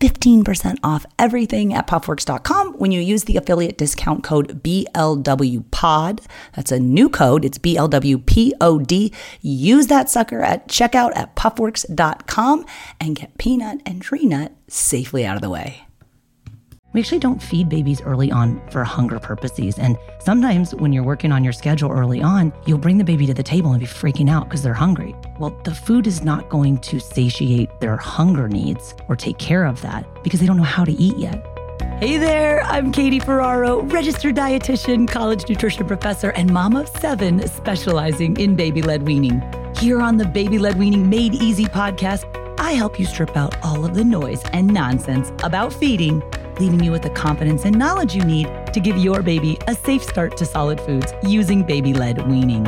15% off everything at puffworks.com when you use the affiliate discount code BLWPOD. That's a new code. It's BLWPOD. Use that sucker at checkout at puffworks.com and get peanut and tree nut safely out of the way. We actually don't feed babies early on for hunger purposes. And sometimes when you're working on your schedule early on, you'll bring the baby to the table and be freaking out because they're hungry. Well, the food is not going to satiate their hunger needs or take care of that because they don't know how to eat yet. Hey there, I'm Katie Ferraro, registered dietitian, college nutrition professor, and mom of seven specializing in baby led weaning. Here on the Baby Led Weaning Made Easy podcast, I help you strip out all of the noise and nonsense about feeding leaving you with the confidence and knowledge you need to give your baby a safe start to solid foods using baby led weaning.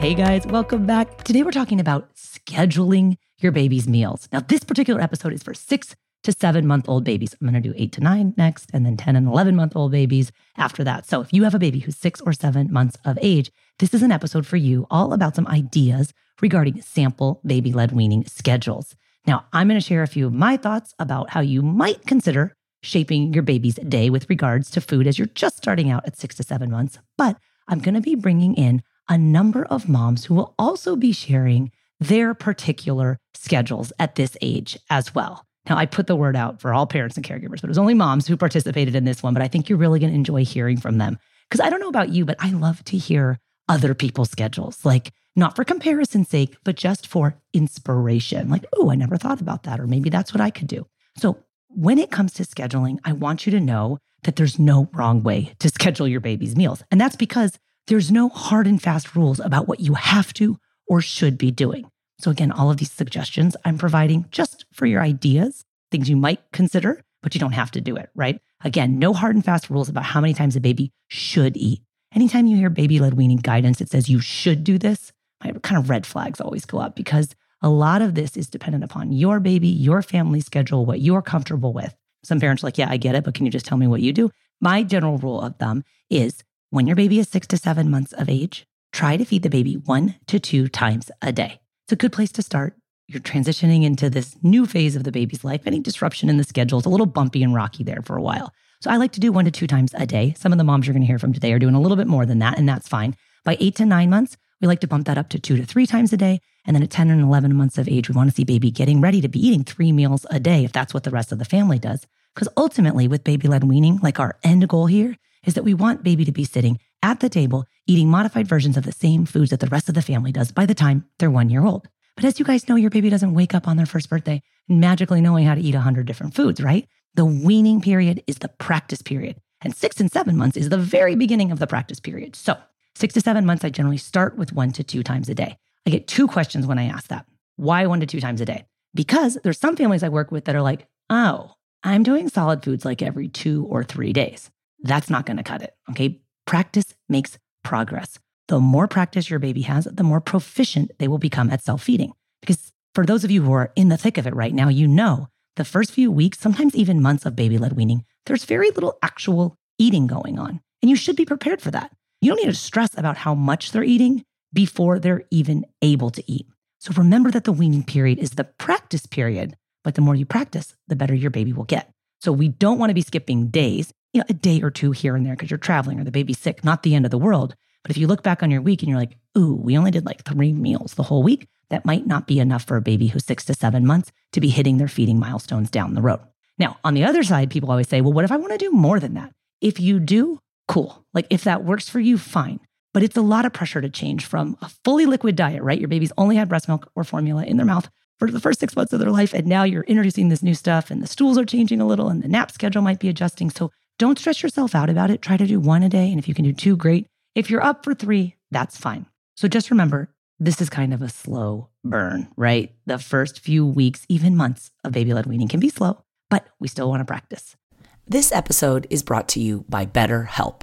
Hey guys, welcome back. Today we're talking about scheduling your baby's meals. Now, this particular episode is for six to seven month old babies. I'm going to do eight to nine next, and then 10 and 11 month old babies after that. So, if you have a baby who's six or seven months of age, this is an episode for you all about some ideas regarding sample baby led weaning schedules. Now, I'm going to share a few of my thoughts about how you might consider shaping your baby's day with regards to food as you're just starting out at six to seven months. But I'm going to be bringing in a number of moms who will also be sharing their particular schedules at this age as well. Now, I put the word out for all parents and caregivers, but it was only moms who participated in this one. But I think you're really going to enjoy hearing from them. Because I don't know about you, but I love to hear other people's schedules. Like, not for comparison's sake, but just for inspiration. Like, oh, I never thought about that. Or maybe that's what I could do. So, when it comes to scheduling, I want you to know that there's no wrong way to schedule your baby's meals. And that's because there's no hard and fast rules about what you have to or should be doing. So, again, all of these suggestions I'm providing just for your ideas, things you might consider, but you don't have to do it, right? Again, no hard and fast rules about how many times a baby should eat. Anytime you hear baby led weaning guidance, it says you should do this, my kind of red flags always go up because a lot of this is dependent upon your baby, your family schedule, what you're comfortable with. Some parents are like, yeah, I get it, but can you just tell me what you do? My general rule of thumb is when your baby is six to seven months of age, try to feed the baby one to two times a day. It's a good place to start. You're transitioning into this new phase of the baby's life. Any disruption in the schedule is a little bumpy and rocky there for a while. So I like to do one to two times a day. Some of the moms you're going to hear from today are doing a little bit more than that, and that's fine. By eight to nine months, we like to bump that up to two to three times a day. And then at 10 and 11 months of age, we want to see baby getting ready to be eating three meals a day if that's what the rest of the family does. Because ultimately, with baby led weaning, like our end goal here is that we want baby to be sitting at the table eating modified versions of the same foods that the rest of the family does by the time they're one year old. But as you guys know, your baby doesn't wake up on their first birthday magically knowing how to eat 100 different foods, right? The weaning period is the practice period. And six and seven months is the very beginning of the practice period. So, six to seven months, I generally start with one to two times a day. I get two questions when I ask that. Why one to two times a day? Because there's some families I work with that are like, oh, I'm doing solid foods like every two or three days. That's not going to cut it. Okay. Practice makes progress. The more practice your baby has, the more proficient they will become at self feeding. Because for those of you who are in the thick of it right now, you know the first few weeks, sometimes even months of baby led weaning, there's very little actual eating going on. And you should be prepared for that. You don't need to stress about how much they're eating before they're even able to eat. So remember that the weaning period is the practice period, but the more you practice, the better your baby will get. So we don't want to be skipping days, you know, a day or two here and there because you're traveling or the baby's sick, not the end of the world. But if you look back on your week and you're like, ooh, we only did like three meals the whole week, that might not be enough for a baby who's six to seven months to be hitting their feeding milestones down the road. Now, on the other side, people always say, well, what if I want to do more than that? If you do, cool. Like if that works for you, fine. But it's a lot of pressure to change from a fully liquid diet, right? Your baby's only had breast milk or formula in their mouth for the first six months of their life. And now you're introducing this new stuff and the stools are changing a little and the nap schedule might be adjusting. So don't stress yourself out about it. Try to do one a day. And if you can do two, great. If you're up for three, that's fine. So just remember this is kind of a slow burn, mm-hmm. right? The first few weeks, even months of baby led weaning can be slow, but we still want to practice. This episode is brought to you by BetterHelp.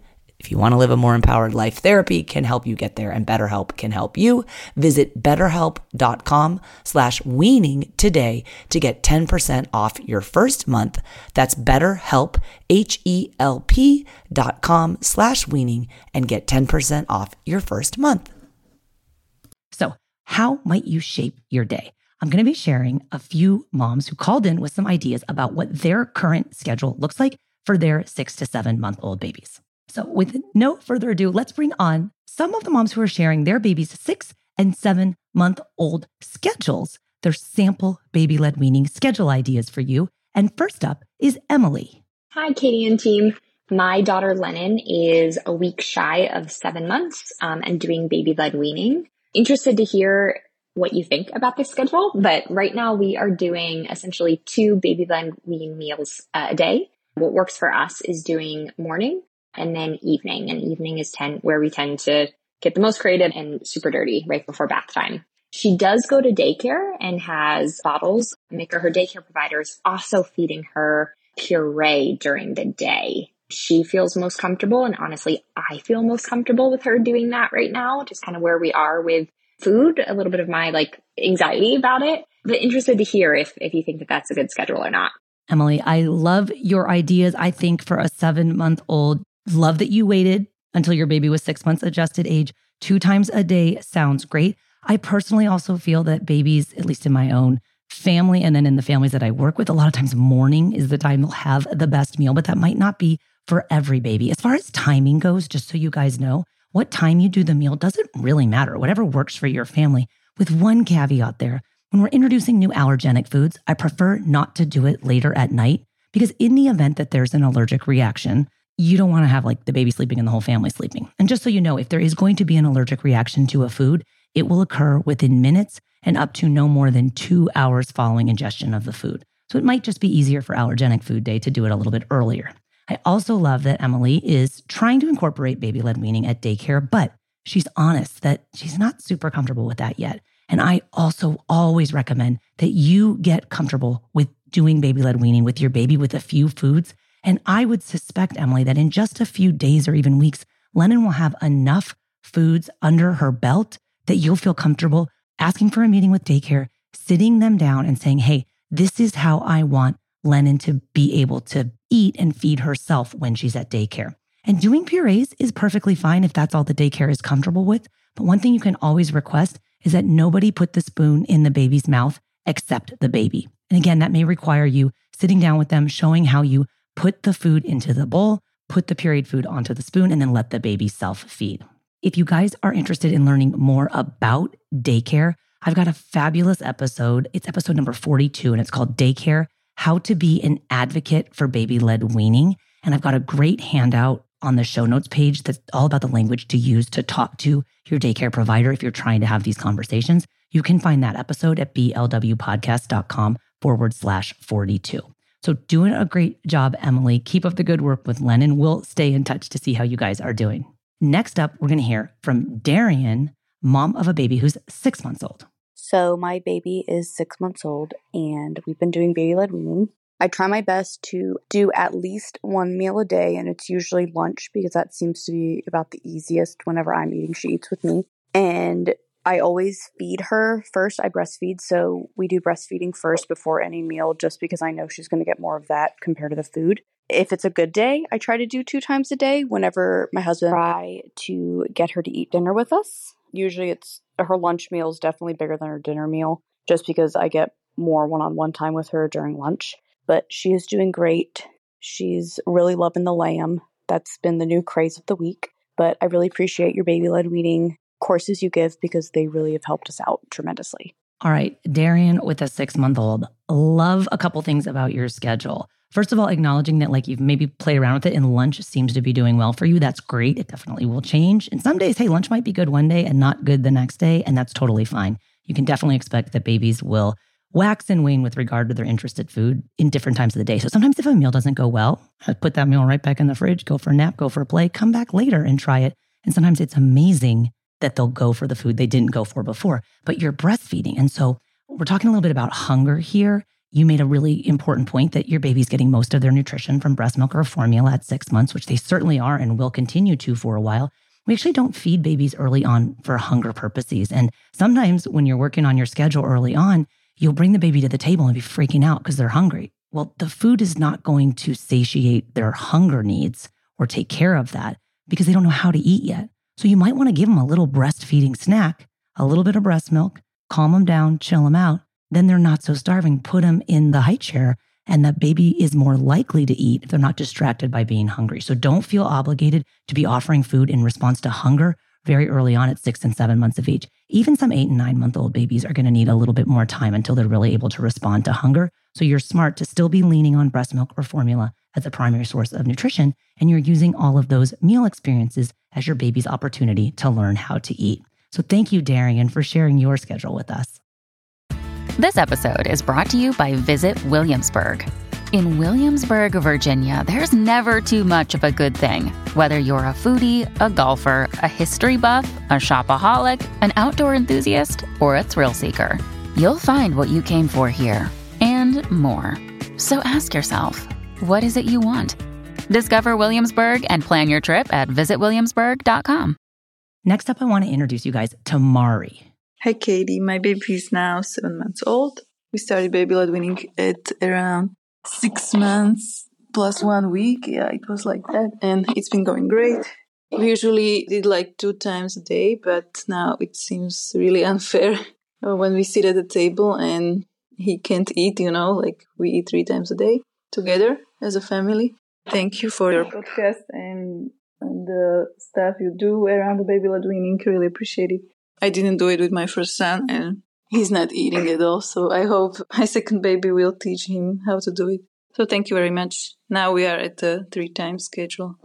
if you want to live a more empowered life, therapy can help you get there and BetterHelp can help you. Visit betterhelp.com slash weaning today to get 10% off your first month. That's betterhelp, H-E-L-P dot com slash weaning and get 10% off your first month. So how might you shape your day? I'm going to be sharing a few moms who called in with some ideas about what their current schedule looks like for their six to seven month old babies. So, with no further ado, let's bring on some of the moms who are sharing their baby's six and seven month old schedules, their sample baby led weaning schedule ideas for you. And first up is Emily. Hi, Katie and team. My daughter Lennon is a week shy of seven months um, and doing baby led weaning. Interested to hear what you think about this schedule, but right now we are doing essentially two baby led wean meals a day. What works for us is doing morning and then evening. And evening is 10 where we tend to get the most creative and super dirty right before bath time. She does go to daycare and has bottles. Maker, her daycare provider, is also feeding her puree during the day. She feels most comfortable. And honestly, I feel most comfortable with her doing that right now, just kind of where we are with food, a little bit of my like anxiety about it, but interested to hear if, if you think that that's a good schedule or not. Emily, I love your ideas. I think for a seven month old, Love that you waited until your baby was six months adjusted age. Two times a day sounds great. I personally also feel that babies, at least in my own family and then in the families that I work with, a lot of times morning is the time they'll have the best meal, but that might not be for every baby. As far as timing goes, just so you guys know, what time you do the meal doesn't really matter, whatever works for your family. With one caveat there, when we're introducing new allergenic foods, I prefer not to do it later at night because, in the event that there's an allergic reaction, you don't want to have like the baby sleeping and the whole family sleeping. And just so you know, if there is going to be an allergic reaction to a food, it will occur within minutes and up to no more than two hours following ingestion of the food. So it might just be easier for allergenic food day to do it a little bit earlier. I also love that Emily is trying to incorporate baby led weaning at daycare, but she's honest that she's not super comfortable with that yet. And I also always recommend that you get comfortable with doing baby led weaning with your baby with a few foods and I would suspect, Emily, that in just a few days or even weeks, Lennon will have enough foods under her belt that you'll feel comfortable asking for a meeting with daycare, sitting them down and saying, hey, this is how I want Lennon to be able to eat and feed herself when she's at daycare. And doing purees is perfectly fine if that's all the daycare is comfortable with. But one thing you can always request is that nobody put the spoon in the baby's mouth except the baby. And again, that may require you sitting down with them, showing how you put the food into the bowl, put the pureed food onto the spoon, and then let the baby self feed. If you guys are interested in learning more about daycare, I've got a fabulous episode. It's episode number 42, and it's called Daycare How to Be an Advocate for Baby Led Weaning. And I've got a great handout on the show notes page that's all about the language to use to talk to your daycare provider if you're trying to have these conversations. You can find that episode at blwpodcast.com forward slash 42. So, doing a great job, Emily. Keep up the good work with Lennon. We'll stay in touch to see how you guys are doing. Next up, we're going to hear from Darian, mom of a baby who's six months old. So, my baby is six months old, and we've been doing baby led weaning. I try my best to do at least one meal a day, and it's usually lunch because that seems to be about the easiest whenever I'm eating. She eats with me. And I always feed her first. I breastfeed, so we do breastfeeding first before any meal just because I know she's going to get more of that compared to the food. If it's a good day, I try to do two times a day whenever my husband try to get her to eat dinner with us. Usually it's her lunch meal is definitely bigger than her dinner meal just because I get more one-on-one time with her during lunch but she is doing great. She's really loving the lamb. That's been the new craze of the week. But I really appreciate your baby led weaning courses you give because they really have helped us out tremendously. All right, Darian with a six month old. Love a couple things about your schedule. First of all, acknowledging that like you've maybe played around with it and lunch seems to be doing well for you. That's great. It definitely will change. And some days, hey, lunch might be good one day and not good the next day. And that's totally fine. You can definitely expect that babies will wax and wane with regard to their interested food in different times of the day. So sometimes if a meal doesn't go well, put that meal right back in the fridge, go for a nap, go for a play, come back later and try it. And sometimes it's amazing that they'll go for the food they didn't go for before. But you're breastfeeding. And so we're talking a little bit about hunger here. You made a really important point that your baby's getting most of their nutrition from breast milk or formula at six months, which they certainly are and will continue to for a while. We actually don't feed babies early on for hunger purposes. And sometimes when you're working on your schedule early on, you'll bring the baby to the table and be freaking out because they're hungry. Well, the food is not going to satiate their hunger needs or take care of that because they don't know how to eat yet. So you might want to give them a little breastfeeding snack, a little bit of breast milk, calm them down, chill them out. Then they're not so starving. Put them in the high chair, and the baby is more likely to eat if they're not distracted by being hungry. So don't feel obligated to be offering food in response to hunger very early on at six and seven months of age. Even some eight and nine month old babies are going to need a little bit more time until they're really able to respond to hunger. So you're smart to still be leaning on breast milk or formula as a primary source of nutrition. And you're using all of those meal experiences as your baby's opportunity to learn how to eat. So thank you, Darian, for sharing your schedule with us. This episode is brought to you by Visit Williamsburg. In Williamsburg, Virginia, there's never too much of a good thing. Whether you're a foodie, a golfer, a history buff, a shopaholic, an outdoor enthusiast, or a thrill seeker, you'll find what you came for here and more. So ask yourself, what is it you want? Discover Williamsburg and plan your trip at visitwilliamsburg.com. Next up, I want to introduce you guys to Mari. Hi, Katie. My baby is now seven months old. We started baby led weaning at around six months plus one week. Yeah, it was like that. And it's been going great. We usually did like two times a day, but now it seems really unfair when we sit at the table and he can't eat, you know, like we eat three times a day together as a family. Thank you for your podcast and, and the stuff you do around the baby led weaning. Really appreciate it. I didn't do it with my first son and he's not eating at all. So I hope my second baby will teach him how to do it. So thank you very much. Now we are at the three times schedule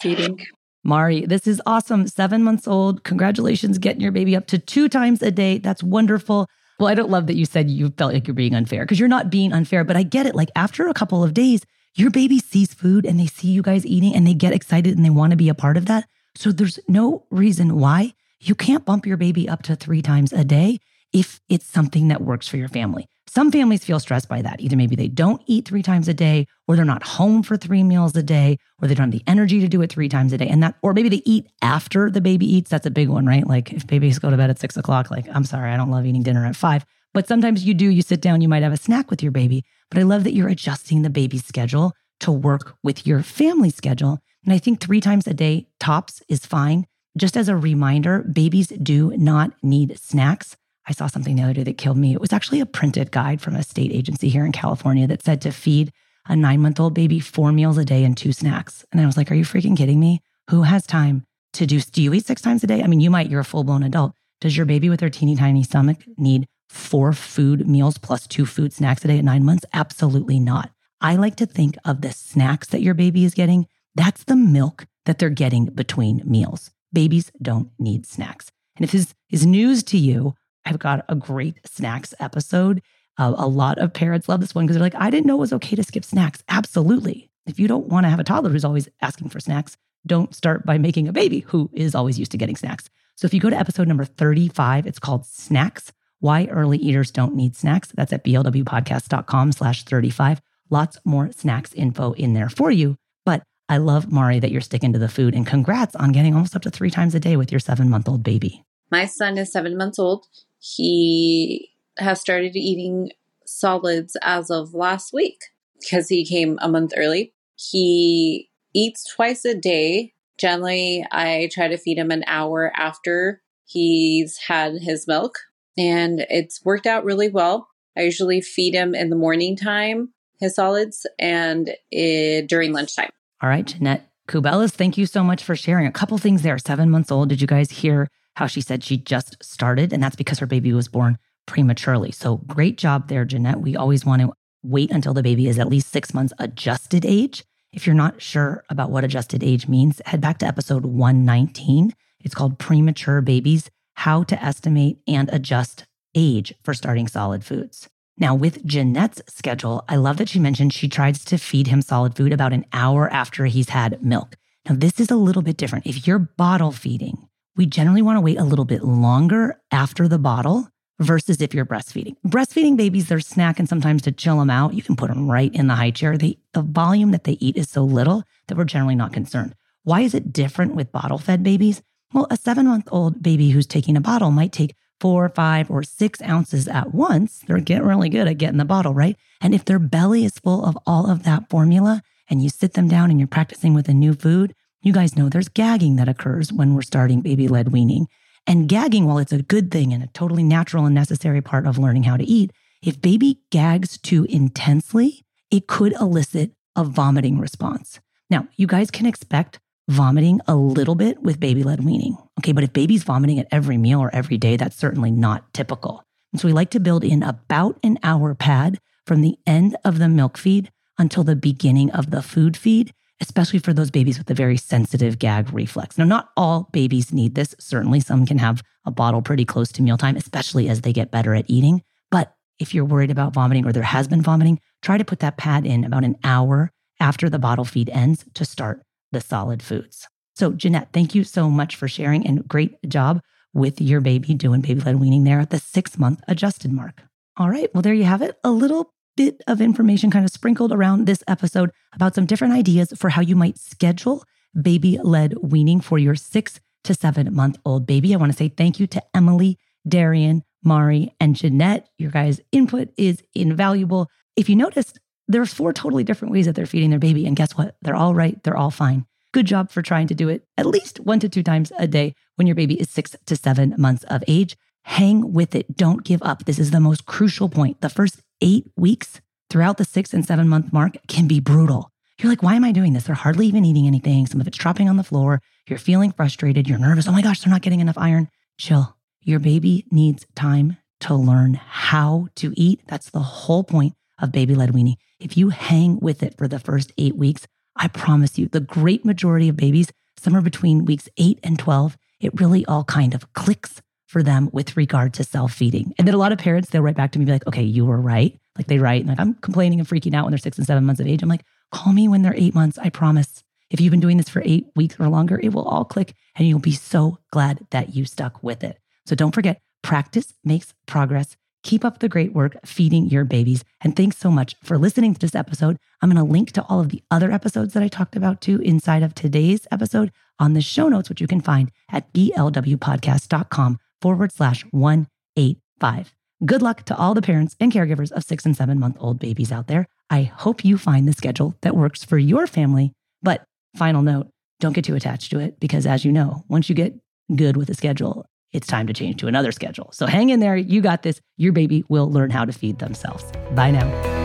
feeding. Mari, this is awesome. Seven months old. Congratulations getting your baby up to two times a day. That's wonderful. Well, I don't love that you said you felt like you're being unfair because you're not being unfair, but I get it. Like after a couple of days, your baby sees food and they see you guys eating and they get excited and they want to be a part of that. So there's no reason why you can't bump your baby up to three times a day if it's something that works for your family. Some families feel stressed by that. Either maybe they don't eat three times a day, or they're not home for three meals a day, or they don't have the energy to do it three times a day. And that, or maybe they eat after the baby eats. That's a big one, right? Like if babies go to bed at six o'clock, like, I'm sorry, I don't love eating dinner at five. But sometimes you do, you sit down, you might have a snack with your baby. But I love that you're adjusting the baby's schedule to work with your family schedule. And I think three times a day tops is fine. Just as a reminder, babies do not need snacks. I saw something the other day that killed me. It was actually a printed guide from a state agency here in California that said to feed a nine month old baby four meals a day and two snacks. And I was like, are you freaking kidding me? Who has time to do? Do you eat six times a day? I mean, you might, you're a full blown adult. Does your baby with their teeny tiny stomach need four food meals plus two food snacks a day at nine months? Absolutely not. I like to think of the snacks that your baby is getting. That's the milk that they're getting between meals. Babies don't need snacks. And if this is news to you, I've got a great snacks episode. Uh, a lot of parents love this one because they're like, I didn't know it was okay to skip snacks. Absolutely. If you don't want to have a toddler who's always asking for snacks, don't start by making a baby who is always used to getting snacks. So if you go to episode number 35, it's called Snacks Why Early Eaters Don't Need Snacks. That's at blwpodcast.com slash 35. Lots more snacks info in there for you. But I love, Mari, that you're sticking to the food and congrats on getting almost up to three times a day with your seven month old baby. My son is seven months old. He has started eating solids as of last week because he came a month early. He eats twice a day. Generally, I try to feed him an hour after he's had his milk, and it's worked out really well. I usually feed him in the morning time his solids and it, during lunchtime. All right, Jeanette Kubelis, thank you so much for sharing. A couple things there. Seven months old. Did you guys hear how she said she just started? And that's because her baby was born prematurely. So great job there, Jeanette. We always want to wait until the baby is at least six months adjusted age. If you're not sure about what adjusted age means, head back to episode 119. It's called Premature Babies How to Estimate and Adjust Age for Starting Solid Foods. Now, with Jeanette's schedule, I love that she mentioned she tries to feed him solid food about an hour after he's had milk. Now, this is a little bit different. If you're bottle feeding, we generally want to wait a little bit longer after the bottle versus if you're breastfeeding. Breastfeeding babies, they're snacking sometimes to chill them out. You can put them right in the high chair. They, the volume that they eat is so little that we're generally not concerned. Why is it different with bottle fed babies? Well, a seven month old baby who's taking a bottle might take four, five, or six ounces at once, they're getting really good at getting the bottle, right? And if their belly is full of all of that formula and you sit them down and you're practicing with a new food, you guys know there's gagging that occurs when we're starting baby led weaning. And gagging, while it's a good thing and a totally natural and necessary part of learning how to eat, if baby gags too intensely, it could elicit a vomiting response. Now, you guys can expect vomiting a little bit with baby led weaning. Okay, but if baby's vomiting at every meal or every day, that's certainly not typical. And so we like to build in about an hour pad from the end of the milk feed until the beginning of the food feed, especially for those babies with a very sensitive gag reflex. Now, not all babies need this. Certainly, some can have a bottle pretty close to mealtime, especially as they get better at eating. But if you're worried about vomiting or there has been vomiting, try to put that pad in about an hour after the bottle feed ends to start the solid foods. So, Jeanette, thank you so much for sharing and great job with your baby doing baby led weaning there at the six month adjusted mark. All right, well, there you have it. A little bit of information kind of sprinkled around this episode about some different ideas for how you might schedule baby led weaning for your six to seven month old baby. I want to say thank you to Emily, Darian, Mari, and Jeanette. Your guys' input is invaluable. If you noticed, there's four totally different ways that they're feeding their baby. And guess what? They're all right. They're all fine. Good job for trying to do it at least one to two times a day when your baby is six to seven months of age. Hang with it. Don't give up. This is the most crucial point. The first eight weeks throughout the six and seven month mark can be brutal. You're like, why am I doing this? They're hardly even eating anything. Some of it's dropping on the floor. You're feeling frustrated. You're nervous. Oh my gosh, they're not getting enough iron. Chill. Your baby needs time to learn how to eat. That's the whole point of baby led weaning. If you hang with it for the first eight weeks, I promise you, the great majority of babies, somewhere between weeks eight and 12, it really all kind of clicks for them with regard to self feeding. And then a lot of parents, they'll write back to me, be like, okay, you were right. Like they write, and like, I'm complaining and freaking out when they're six and seven months of age. I'm like, call me when they're eight months. I promise. If you've been doing this for eight weeks or longer, it will all click and you'll be so glad that you stuck with it. So don't forget, practice makes progress. Keep up the great work feeding your babies. And thanks so much for listening to this episode. I'm going to link to all of the other episodes that I talked about too inside of today's episode on the show notes, which you can find at blwpodcast.com forward slash 185. Good luck to all the parents and caregivers of six and seven month old babies out there. I hope you find the schedule that works for your family. But final note, don't get too attached to it because as you know, once you get good with a schedule, it's time to change to another schedule. So hang in there. You got this. Your baby will learn how to feed themselves. Bye now.